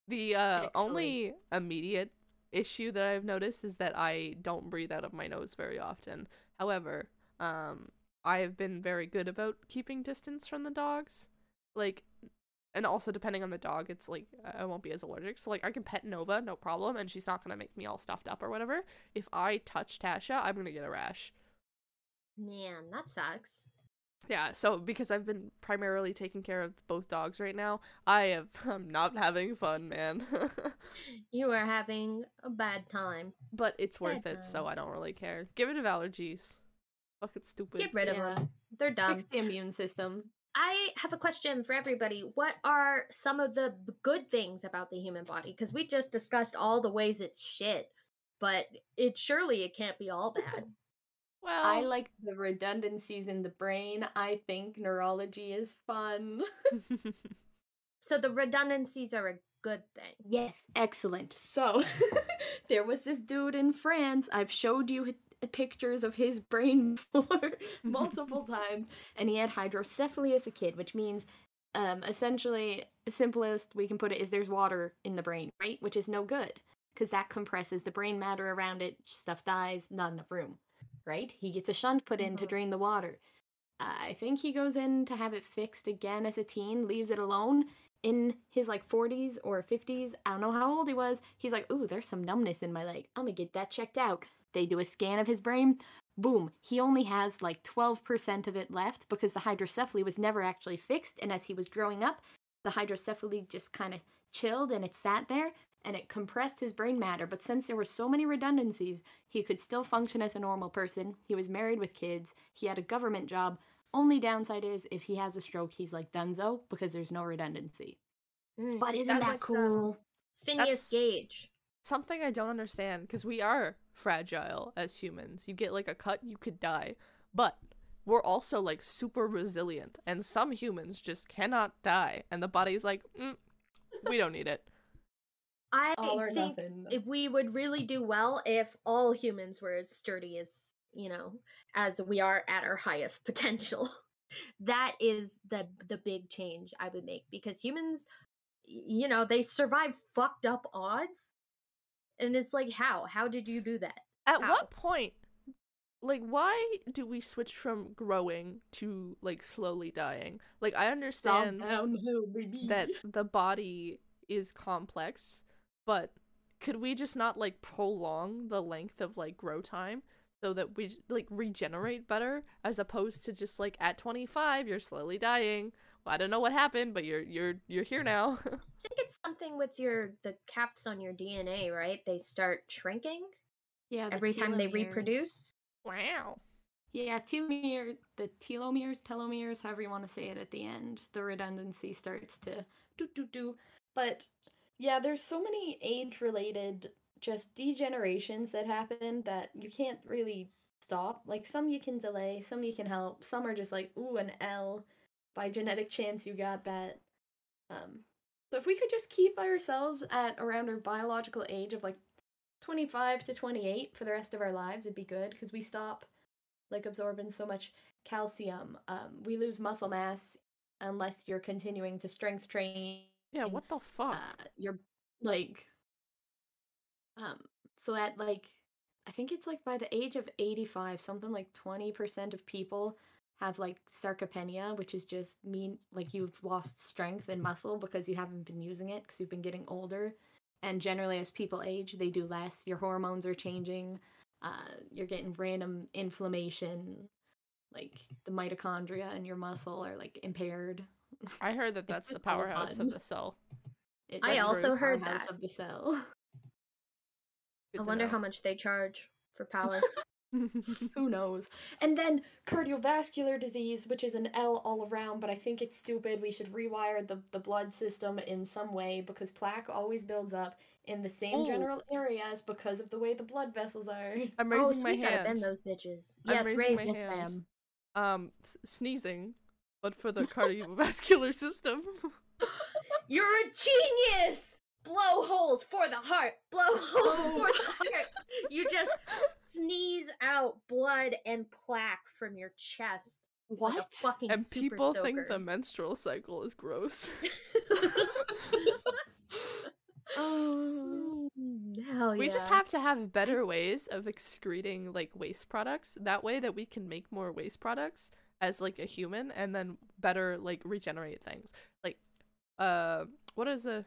The uh only immediate issue that i've noticed is that i don't breathe out of my nose very often. However um i have been very good about keeping distance from the dogs. Like and also depending on the dog it's like i won't be as allergic. So like i can pet nova no problem and she's not gonna make me all stuffed up or whatever. If i touch tasha i'm gonna get a rash. Man, that sucks. Yeah so because i've been primarily taking care of both dogs right now i have i'm not having fun man You are having a bad time. but it's worth it Bad so i don't really care get rid of allergies fucking stupid Get rid of Yeah. them. They're dumb. Fix the immune system. I have a question for everybody. What are some of the good things about the human body? Because we just discussed all the ways it's shit, but it surely it can't be all bad. Well I like the redundancies in the brain. I think neurology is fun. so the redundancies are a good thing. Yes, excellent. So, there was this dude in France. I've showed you pictures of his brain before multiple times, and he had hydrocephaly as a kid, which means um essentially simplest we can put it is there's water in the brain, right? Which is no good because that compresses the brain matter around it, stuff dies, not enough room, right? He gets a shunt put in to Mhm. drain the water. I think he goes in to have it fixed again as a teen, leaves it alone, in his like 40s or 50s, I don't know how old he was, he's like, Ooh, there's some numbness in my leg. I'm gonna get that checked out. They do a scan of his brain. Boom, he only has like 12% of it left because the hydrocephaly was never actually fixed. And as he was growing up, the hydrocephaly just kind of chilled and it sat there. and it compressed his brain matter. But since there were so many redundancies, he could still function as a normal person. He was married with kids, he had a government job. Only downside is if he has a stroke, he's like Dunzo because there's no redundancy. Mm, But isn't that that, um, cool? Phineas That's- Gage. Something I don't understand because we are fragile as humans. You get like a cut, you could die. But we're also like super resilient, and some humans just cannot die, and the body's like, mm, we don't need it. I think nothing. if we would really do well if all humans were as sturdy as you know as we are at our highest potential that is the the big change i would make because humans you know they survive fucked up odds and it's like how how did you do that At How? what point, like, why do we switch from growing to like slowly dying? Like, I understand downhill, that the body is complex, but could we just not like prolong the length of like grow time so that we like regenerate better as opposed to just like at 25 you're slowly dying. Well, I don't know what happened, but you're you're you're here now. i think it's something with your the caps on your dna right they start shrinking yeah, the every time they reproduce wow. Yeah, telomere, the telomeres, telomeres, however you want to say it at the end, the redundancy starts to do do do. But yeah, there's so many age-related just degenerations that happen that you can't really stop. Like some you can delay, some you can help, some are just like ooh an L. By genetic chance, you got that. Um, so if we could just keep ourselves at around our biological age of like 25 to 28 for the rest of our lives, it'd be good because we stop like absorbing so much calcium. Um, we lose muscle mass unless you're continuing to strength train. Yeah, what the fuck? Uh, you're like, um, so at like, I think it's like by the age of 85, something like 20% of people have like sarcopenia, which is just mean like you've lost strength and muscle because you haven't been using it because you've been getting older. And generally, as people age, they do less. Your hormones are changing. Uh, you're getting random inflammation, like the mitochondria in your muscle are like impaired. I heard that that's the just powerhouse fun. of the cell. It I also the heard that. of the cell. Good i wonder know. how much they charge for power Who knows? And then cardiovascular disease, which is an L all around, but I think it's stupid. We should rewire the, the blood system in some way because plaque always builds up in the same Oh. general areas because of the way the blood vessels are. I'm oh, raising so my we gotta bend those bitches. I'm yes, raise my yes, hand. ma'am. Um, s- sneezing, but for the cardiovascular system. You're a genius! Blow holes for the heart. Blow holes Oh. for the heart. You just sneeze out blood and plaque from your chest. like a What? fucking and super people think the menstrual cycle is gross. Oh. Mm, Hell We just have to have better ways of excreting like waste products. That way that we can make more waste products as like a human and then better like regenerate things. Like uh what is a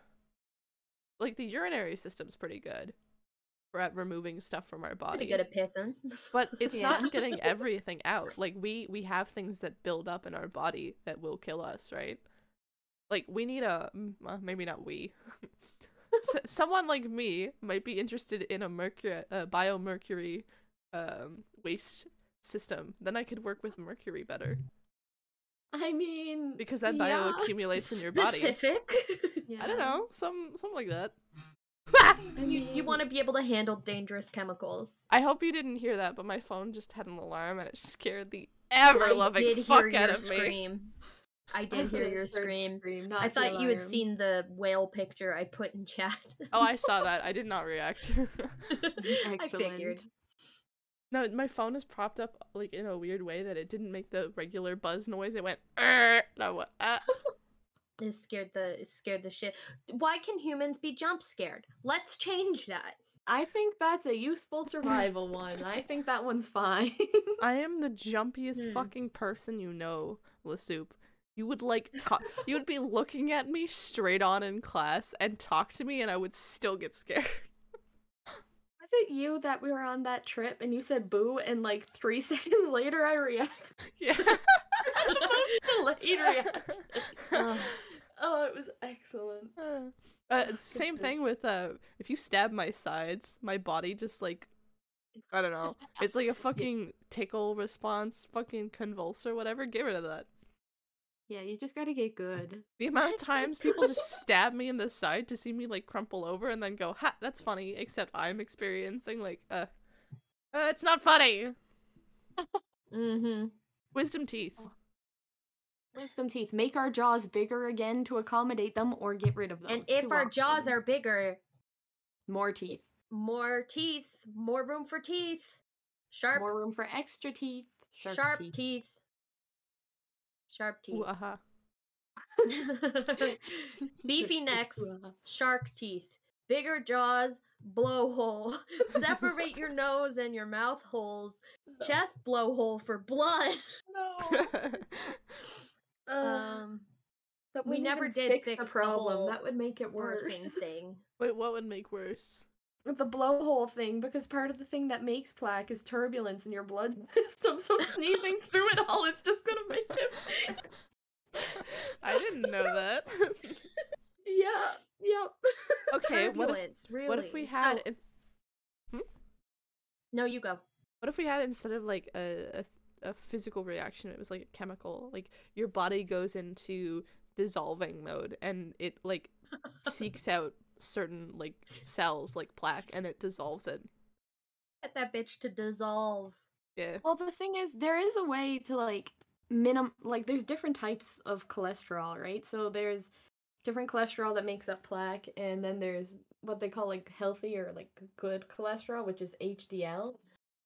like the urinary system's pretty good for at removing stuff from our body. pretty good at pissing. but it's Yeah. not getting everything out. Like we we have things that build up in our body that will kill us, right? Like we need a well, maybe not we. S- someone like me might be interested in a mercury uh, biomercury um waste system. Then I could work with mercury better I mean, because that yeah. bioaccumulates in your body. Specific. I don't know, some something like that. I you you want to be able to handle dangerous chemicals. I hope you didn't hear that, but my phone just had an alarm and it scared the ever loving fuck out your of me. scream. I did hear your just heard scream. I thought you had seen the whale picture I put in chat. Oh, I saw that. I did not react. I figured. No, my phone is propped up like in a weird way that it didn't make the regular buzz noise. It went. "Er," and I went, "Ah." It scared the it scared the shit. Why can humans be jump scared? Let's change that. I think that's a useful survival one. I think that one's fine. I am the jumpiest Hmm. fucking person you know, LeSoupe. You would like talk. you would be looking at me straight on in class and talk to me, and I would still get scared. Was it you that we were on that trip and you said boo and like three seconds later I react? Yeah. the most Delayed reaction. Ugh. Oh, it was excellent. Uh, uh, it's same thing with uh, if you stab my sides, my body just like, I don't know, it's like a fucking tickle response, fucking convulse or whatever. Get rid of that. Yeah, you just gotta get good. The amount of times people just stab me in the side to see me like crumple over and then go, "Ha, that's funny." Except I'm experiencing like, uh, uh it's not funny. Mm-hmm. Wisdom teeth. Wisdom teeth. Make our jaws bigger again to accommodate them, or get rid of them. And if Two our jaws are bigger, more teeth, more teeth, more room for teeth. Sharp, more room for extra teeth. Sharp, sharp teeth. teeth. Sharp teeth. Ooh, uh-huh. Beefy necks, shark teeth, bigger jaws, blowhole. Separate your nose and your mouth holes. Chest blowhole for blood. No. Uh, Um, that we wouldn't never did fix fix the the problem. whole that would make it worse. thing. Wait, what would make worse? The blowhole thing, because part of the thing that makes plaque is turbulence in your blood system. So sneezing through it all is just gonna make it. I didn't know that. yeah. Yep. okay, what if really. what if we had So- in- no, you go. what if we had instead of like a, a a physical reaction, it was like a chemical. Like your body goes into dissolving mode and it like seeks out certain like cells like plaque and it dissolves it. Get that bitch to dissolve. Yeah. Well, the thing is, there is a way to like minim like there's different types of cholesterol, right? So there's different cholesterol that makes up plaque, and then there's what they call like healthy or like good cholesterol, which is HDL.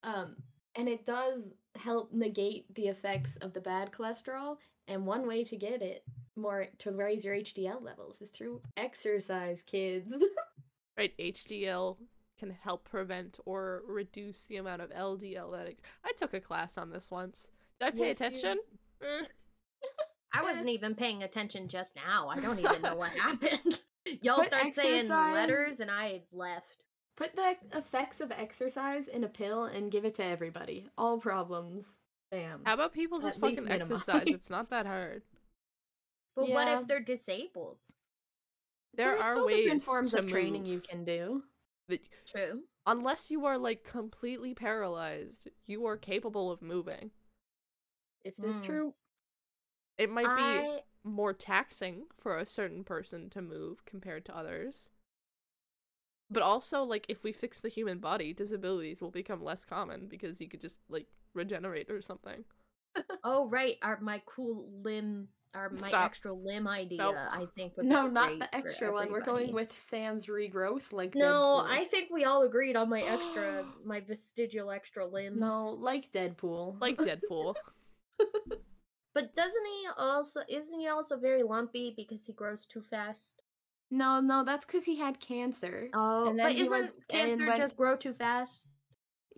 Um, and it does help negate the effects of the bad cholesterol. And one way to get it more to raise your HDL levels is through exercise, kids. Right, HDL can help prevent or reduce the amount of LDL that it... I took a class on this once. Did I pay Yes, you- attention? Eh. I wasn't even paying attention just now. I don't even know what happened. Y'all But start saying letters and I left. Put the effects of exercise in a pill and give it to everybody. All problems. Bam. How about people just At fucking exercise? It's not that hard. But what if they're disabled? There, are are ways different forms to of training you can do. that- True. unless you are like completely paralyzed, you are capable of moving. Is this Mm. true? It might be more taxing for a certain person to move compared to others. But also, like, if we fix the human body, disabilities will become less common because you could just, like, regenerate or something. oh right, our my cool limb our my Stop. extra limb idea Nope. I think would No, be not the extra one. We're going with Sam's regrowth, like No, Deadpool. I think we all agreed on my extra my vestigial extra limbs. no, like Deadpool. Like Deadpool. But doesn't he also isn't he also very lumpy because he grows too fast? No, no, that's because he had cancer. Oh, And then but isn't was- cancer went- just grow too fast?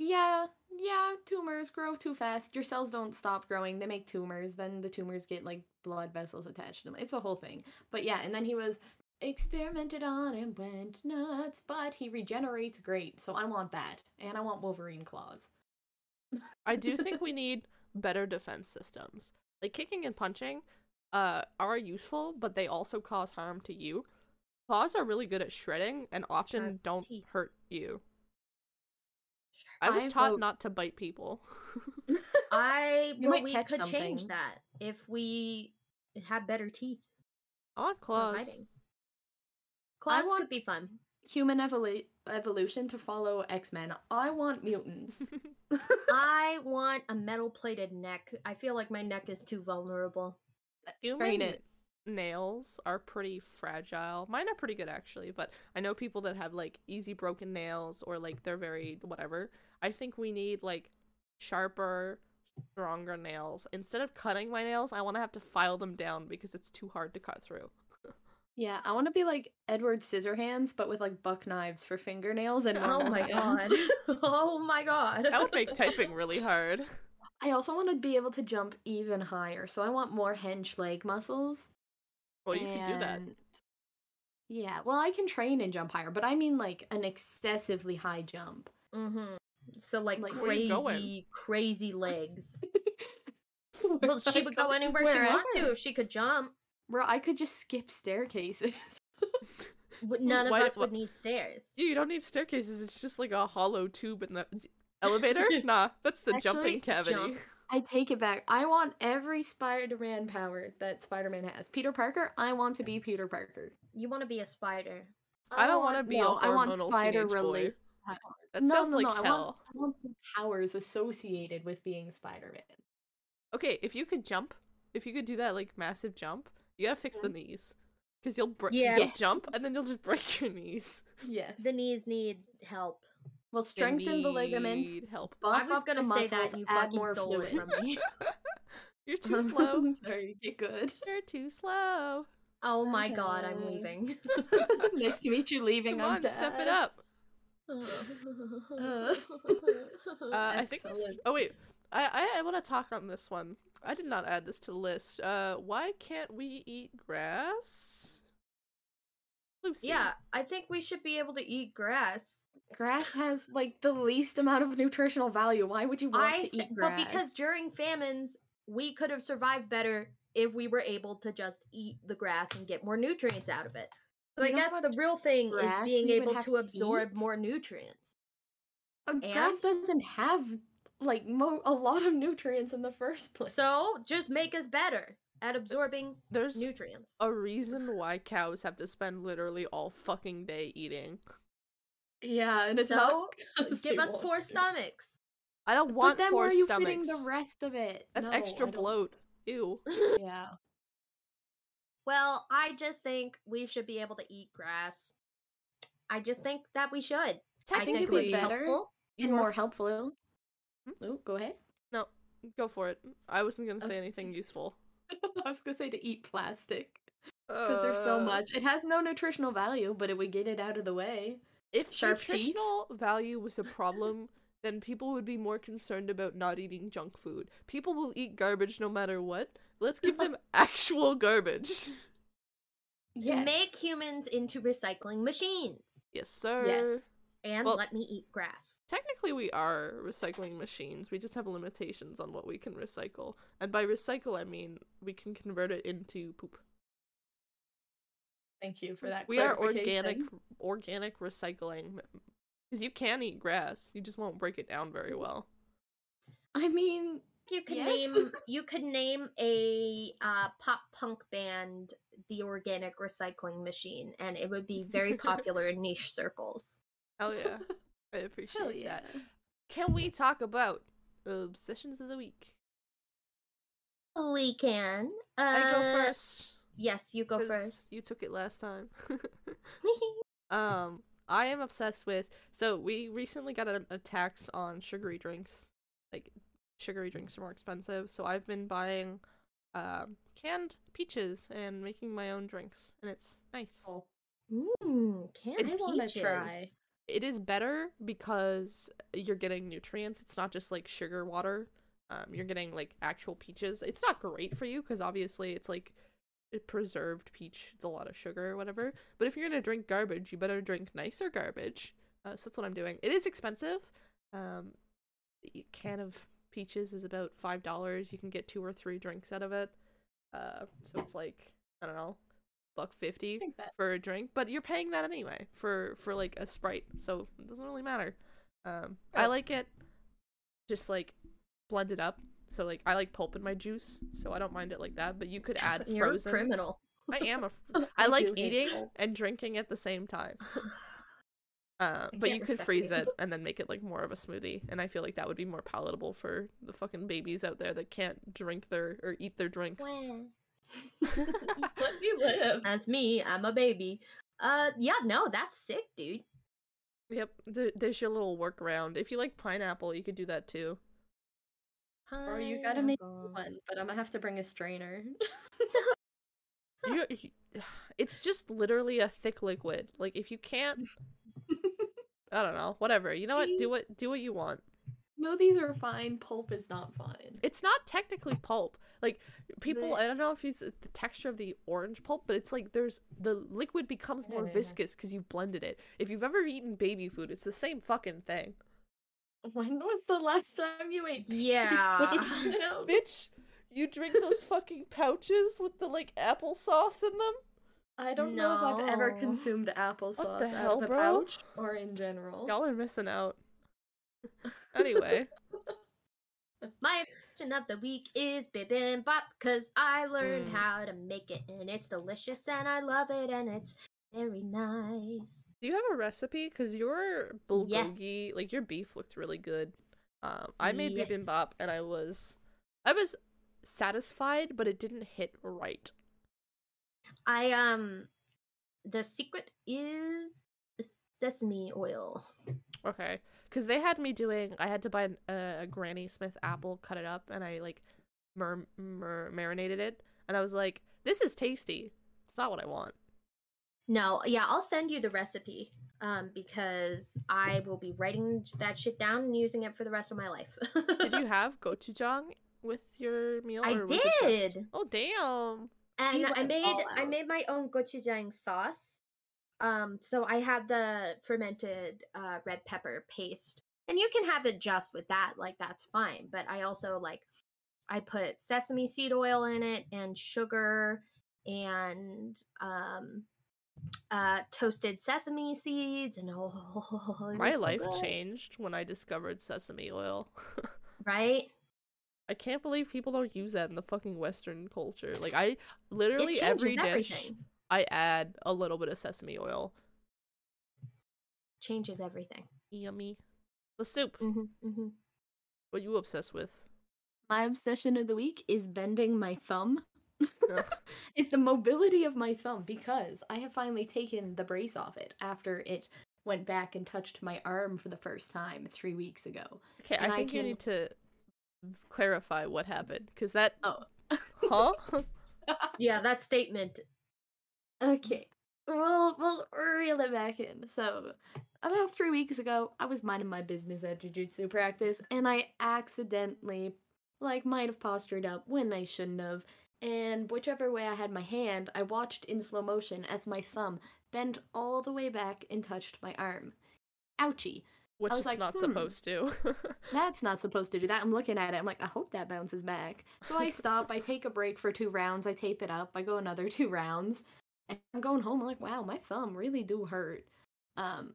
Yeah, yeah, tumors grow too fast. Your cells don't stop growing. They make tumors. Then the tumors get like blood vessels attached to them. It's a whole thing. But yeah, and then he was experimented on and went nuts, but he regenerates great. So I want that. And I want Wolverine claws. I do think we need better defense systems. Like, kicking and punching uh, are useful, but they also cause harm to you. Claws are really good at shredding and often Sharp don't teeth. hurt you. I was I taught vote- not to bite people. I You well, might we catch could change that if we had better teeth. I want for claws. hiding. Claws want- could be fun. Human evolu- evolution to follow X Men. I want mutants. I want a metal plated neck. I feel like my neck is too vulnerable. Human it. Nails are pretty fragile. Mine are pretty good actually, but I know people that have like easy broken nails or like they're very whatever. I think we need like sharper, stronger nails. Instead of cutting my nails, I want to have to file them down because it's too hard to cut through. yeah, I want to be like Edward Scissorhands, but with like buck knives for fingernails and Oh my god. oh my god. That would make typing really hard. I also want to be able to jump even higher, so I want more hench leg muscles. Well, you can do that. Yeah, well, I can train and jump higher, but I mean like an excessively high jump. Mm-hmm. So like, Like, where you going? crazy, crazy legs. well, she would go Go anywhere she wanted to if she could jump. Bro, I could just skip staircases. W- None of Why- us wha- would need stairs. You don't need staircases. It's just like a hollow tube in the elevator. nah, that's the jumping cavity. jump. I take it back. I want every Spider-Man power that Spider-Man has. Peter Parker, I want to be Peter Parker. You want to be a spider. I don't want to be no, a I want hormonal spider teenage boy. related. That no, sounds no, like no. I hell. want, I want the powers associated with being Spider-Man. Okay, if you could jump, if you could do that like massive jump, you gotta fix the knees, because you'll break. Yeah. You'll jump and then you'll just break your knees. Yes. The knees need help. We'll strengthen the ligaments, help. buff I was gonna say muscles, that you add more stole fluid. from me. You're too slow. Sorry, get good. You're too slow. Oh my god, I'm leaving. nice to meet you. Leaving. Come I'm on, step it up. Uh, I think. Oh wait, I I, I want to talk on this one. I did not add this to the list. Uh, why can't we eat grass? Lucy. yeah, I think we should be able to eat grass. Grass has like the least amount of nutritional value. Why would you want I to eat grass? but because during famines, we could have survived better if we were able to just eat the grass and get more nutrients out of it. So You I guess the real thing is being able to to absorb more nutrients. Uh, grass doesn't have like mo- a lot of nutrients in the first place. So just make us better at absorbing There's nutrients. a reason why cows have to spend literally all fucking day eating. Yeah, and it's So, not 'cause Give us four to. stomachs. I don't want But want then four where are you stomachs. fitting the rest of it? That's No, extra bloat. Ew. Yeah. Well, I just think we should be able to eat grass. I just think that we should. I think Technically it would be better. helpful. And more f- helpful. Hmm? Oh, go ahead. No, go for it. I wasn't gonna I was say gonna anything useful. I was gonna say to eat plastic because there's so Uh, much. It has no nutritional value, but it would get it out of the way. If Sharp teeth? nutritional value was a problem, then people would be more concerned about not eating junk food. People will eat garbage no matter what. Let's give them actual garbage. Yes. Make humans into recycling machines. Yes, sir. Yes. And Well- let me eat grass. Technically, we are recycling machines. We just have limitations on what we can recycle. And by recycle, I mean we can convert it into poop. Thank you for that. We are organic, organic recycling. Because you can eat grass, you just won't break it down very well. I mean, You could Yes. name you could name a uh, pop punk band the organic recycling machine, and it would be very popular in niche circles. Hell yeah, I appreciate hell yeah. that. Can we talk about obsessions of the week? We can. Uh, I go first. Yes, you go first. You took it last time. um, I am obsessed with. So we recently got a, a tax on sugary drinks. Like sugary drinks are more expensive, so I've been buying um canned peaches and making my own drinks, and it's nice. Oh, Mmm, canned I wanna peaches. try. It is better because you're getting nutrients. It's not just like sugar water. Um, you're getting like actual peaches. It's not great for you because obviously it's like preserved peach. It's a lot of sugar or whatever. But if you're gonna drink garbage, you better drink nicer garbage. Uh, so that's what I'm doing. It is expensive. Um, a can of peaches is about five dollars. You can get two or three drinks out of it. Uh, so it's like I don't know, buck fifty I for a drink, but you're paying that anyway for for like a sprite, so it doesn't really matter. Um, I Oh. like it just like blended up. So like I like pulp in my juice, so I don't mind it like that. But you could add You're a frozen. criminal. I am a. Fr- I like eating pulp. and drinking at the same time. Uh, but you could freeze you. it and then make it like more of a smoothie, and I feel like that would be more palatable for the fucking babies out there that can't drink their or eat their drinks. Let me live. As me, I'm a baby. Uh, yeah, no, that's sick, dude. Yep, there's your little workaround. If you like pineapple, you could do that too. Or you gotta make one, but I'm gonna have to bring a strainer. You, you- it's just literally a thick liquid. Like if you can't, I don't know, whatever. You know what? Do what do what you want. Smoothies are fine. Pulp is not fine. It's not technically pulp. Like people. I don't know if it's uh, the texture of the orange pulp, but it's like there's the liquid becomes more viscous because you blended it. If you've ever eaten baby food, it's the same fucking thing. When was the last time you ate? Yeah. Bitch. You drink those fucking pouches with the like applesauce in them? I don't know if I've ever No. consumed applesauce out hell, of a bro? pouch or in general. Y'all are missing out. Anyway, My option of the week is bibimbap because I learned Mm. how to make it and it's delicious and I love it and it's very nice. do you have a recipe? Because your bulgogi, like your beef, looked really good. Um, I made Yes. bibimbap and I was, I was satisfied, but it didn't hit right. I um the secret is sesame oil. Okay, because they had me doing. I had to buy an, a, a Granny Smith apple, cut it up, and I like mer- mer- marinated it, and I was like, "This is tasty." It's not what I want. No, yeah, I'll send you the recipe um because I will be writing that shit down and using it for the rest of my life. Did you have gochujang with your meal? I or was it just- did. Oh damn! and I made I made my own gochujang sauce. Um, so I have the fermented uh, red pepper paste, and you can have it just with that, like that's fine. But I also like I put sesame seed oil in it and sugar and um uh toasted sesame seeds and oh My so life good, changed when I discovered sesame oil. right I can't believe people don't use that in the fucking Western culture. Like I literally every dish everything I add a little bit of sesame oil. changes everything Yummy. The soup. hmm hmm What you obsessed with? My obsession of the week is bending my thumb. Ugh. it's the mobility of my thumb because I have finally taken the brace off it after it went back and touched my arm for the first time three weeks ago. Okay, And I I think you need to clarify what happened because that. Oh. Huh? yeah that statement Okay. We'll we'll reel it back in. So about three weeks ago, I was minding my business at jujitsu practice, and I accidentally, like, might have postured up when I shouldn't have. And whichever way I had my hand, I watched in slow motion as my thumb bent all the way back and touched my arm. Ouchie. Which it's like, not hmm. supposed to. That's not supposed to do that. I'm looking at it. I'm like, I hope that bounces back. So I stop. I take a break for two rounds. I tape it up. I go another two rounds. And I'm going home. I'm like, wow, my thumb really do hurt. Um,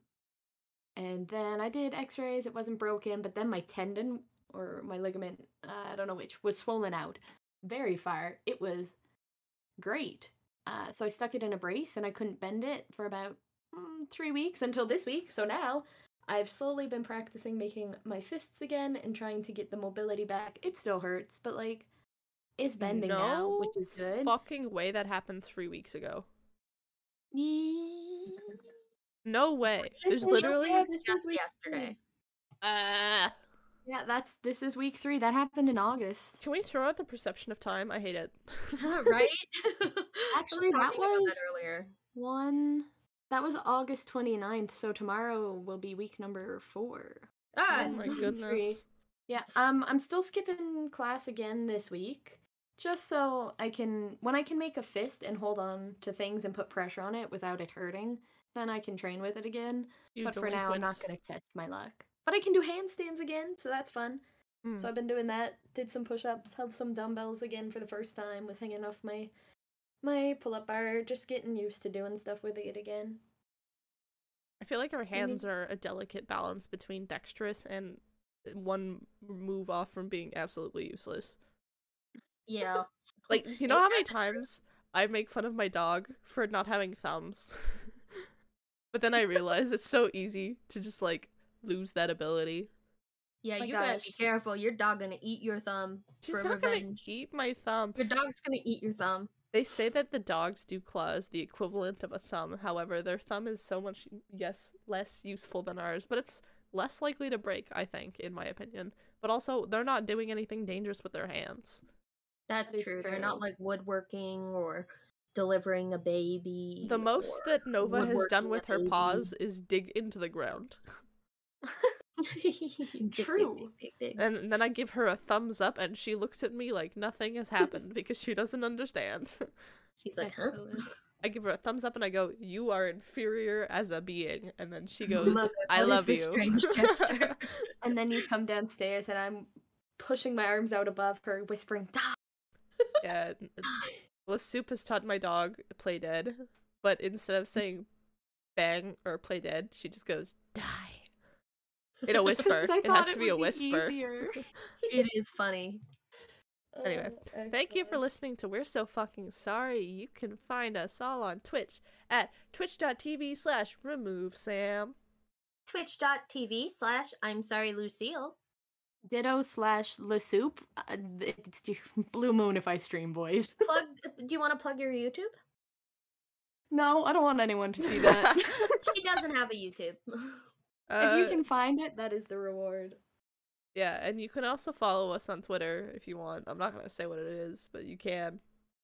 and then I did X-rays. It wasn't broken, but then my tendon or my ligament, uh, I don't know which, was swollen out very far. It was great. Uh, so I stuck it in a brace, and I couldn't bend it for about mm, three weeks until this week. So now I've slowly been practicing making my fists again and trying to get the mobility back. It still hurts, but like it's bending no now, which is good. Fucking way that happened three weeks ago. No way. There's literally. is yesterday Ah. Yeah, that's this is week three. That happened in August. Can we throw out the perception of time? I hate it. right Actually, that talking about was- earlier One that was August 29th, so tomorrow will be week number four. ah oh my Three. goodness. Yeah, um, I'm still skipping class again this week, just so I can when I can make a fist and hold on to things and put pressure on it without it hurting, then I can train with it again. You but for now, I'm not gonna test my luck. But I can do handstands again, so that's fun. Hmm. So I've been doing that. Did some push-ups, held some dumbbells again for the first time. Was hanging off my my pull-up bar, just getting used to doing stuff with it again. I feel like our hands are a delicate balance between dexterous and one move off from being absolutely useless. yeah Like, you know how many times I make fun of my dog for not having thumbs? but then I realize it's so easy to just like lose that ability. yeah My you gotta be careful your dog gonna eat your thumb She's for not gonna eat my thumb. your dog's gonna eat your thumb They say that the dog's do claws, the equivalent of a thumb. However, their thumb is so much yes less useful than ours, but it's less likely to break. I think, in my opinion. But also, they're not doing anything dangerous with their hands. that's That is true they're not like woodworking or delivering a baby The most that Nova has done with her baby. paws is dig into the ground. Dig, dig, True. And then I give her a thumbs up, and she looks at me like nothing has happened because she doesn't understand. she's like huh I give her a thumbs up and I go, You are inferior as a being. And then she goes, Mother, I love you. strange gesture? And then you come downstairs and I'm pushing my arms out above her, whispering, "Da, Yeah. Well, Soup has taught my dog play dead, but instead of saying bang or play dead, she just goes die. In a whisper. It has to be a whisper. easier. it is funny. Anyway, Uh, Thank you for listening to We're So Fucking Sorry. You can find us all on Twitch at twitch.tv slash remove Sam. Twitch.tv slash I'm sorry Lucille. Ditto slash Le Soup. Uh, it's Blue Moon if I stream, boys. Plug do you want to plug your YouTube? No, I don't want anyone to see that. She doesn't have a YouTube. If you Uh, can find it, that is the reward. Yeah, and you can also follow us on Twitter if you want. I'm not gonna say what it is, but you can.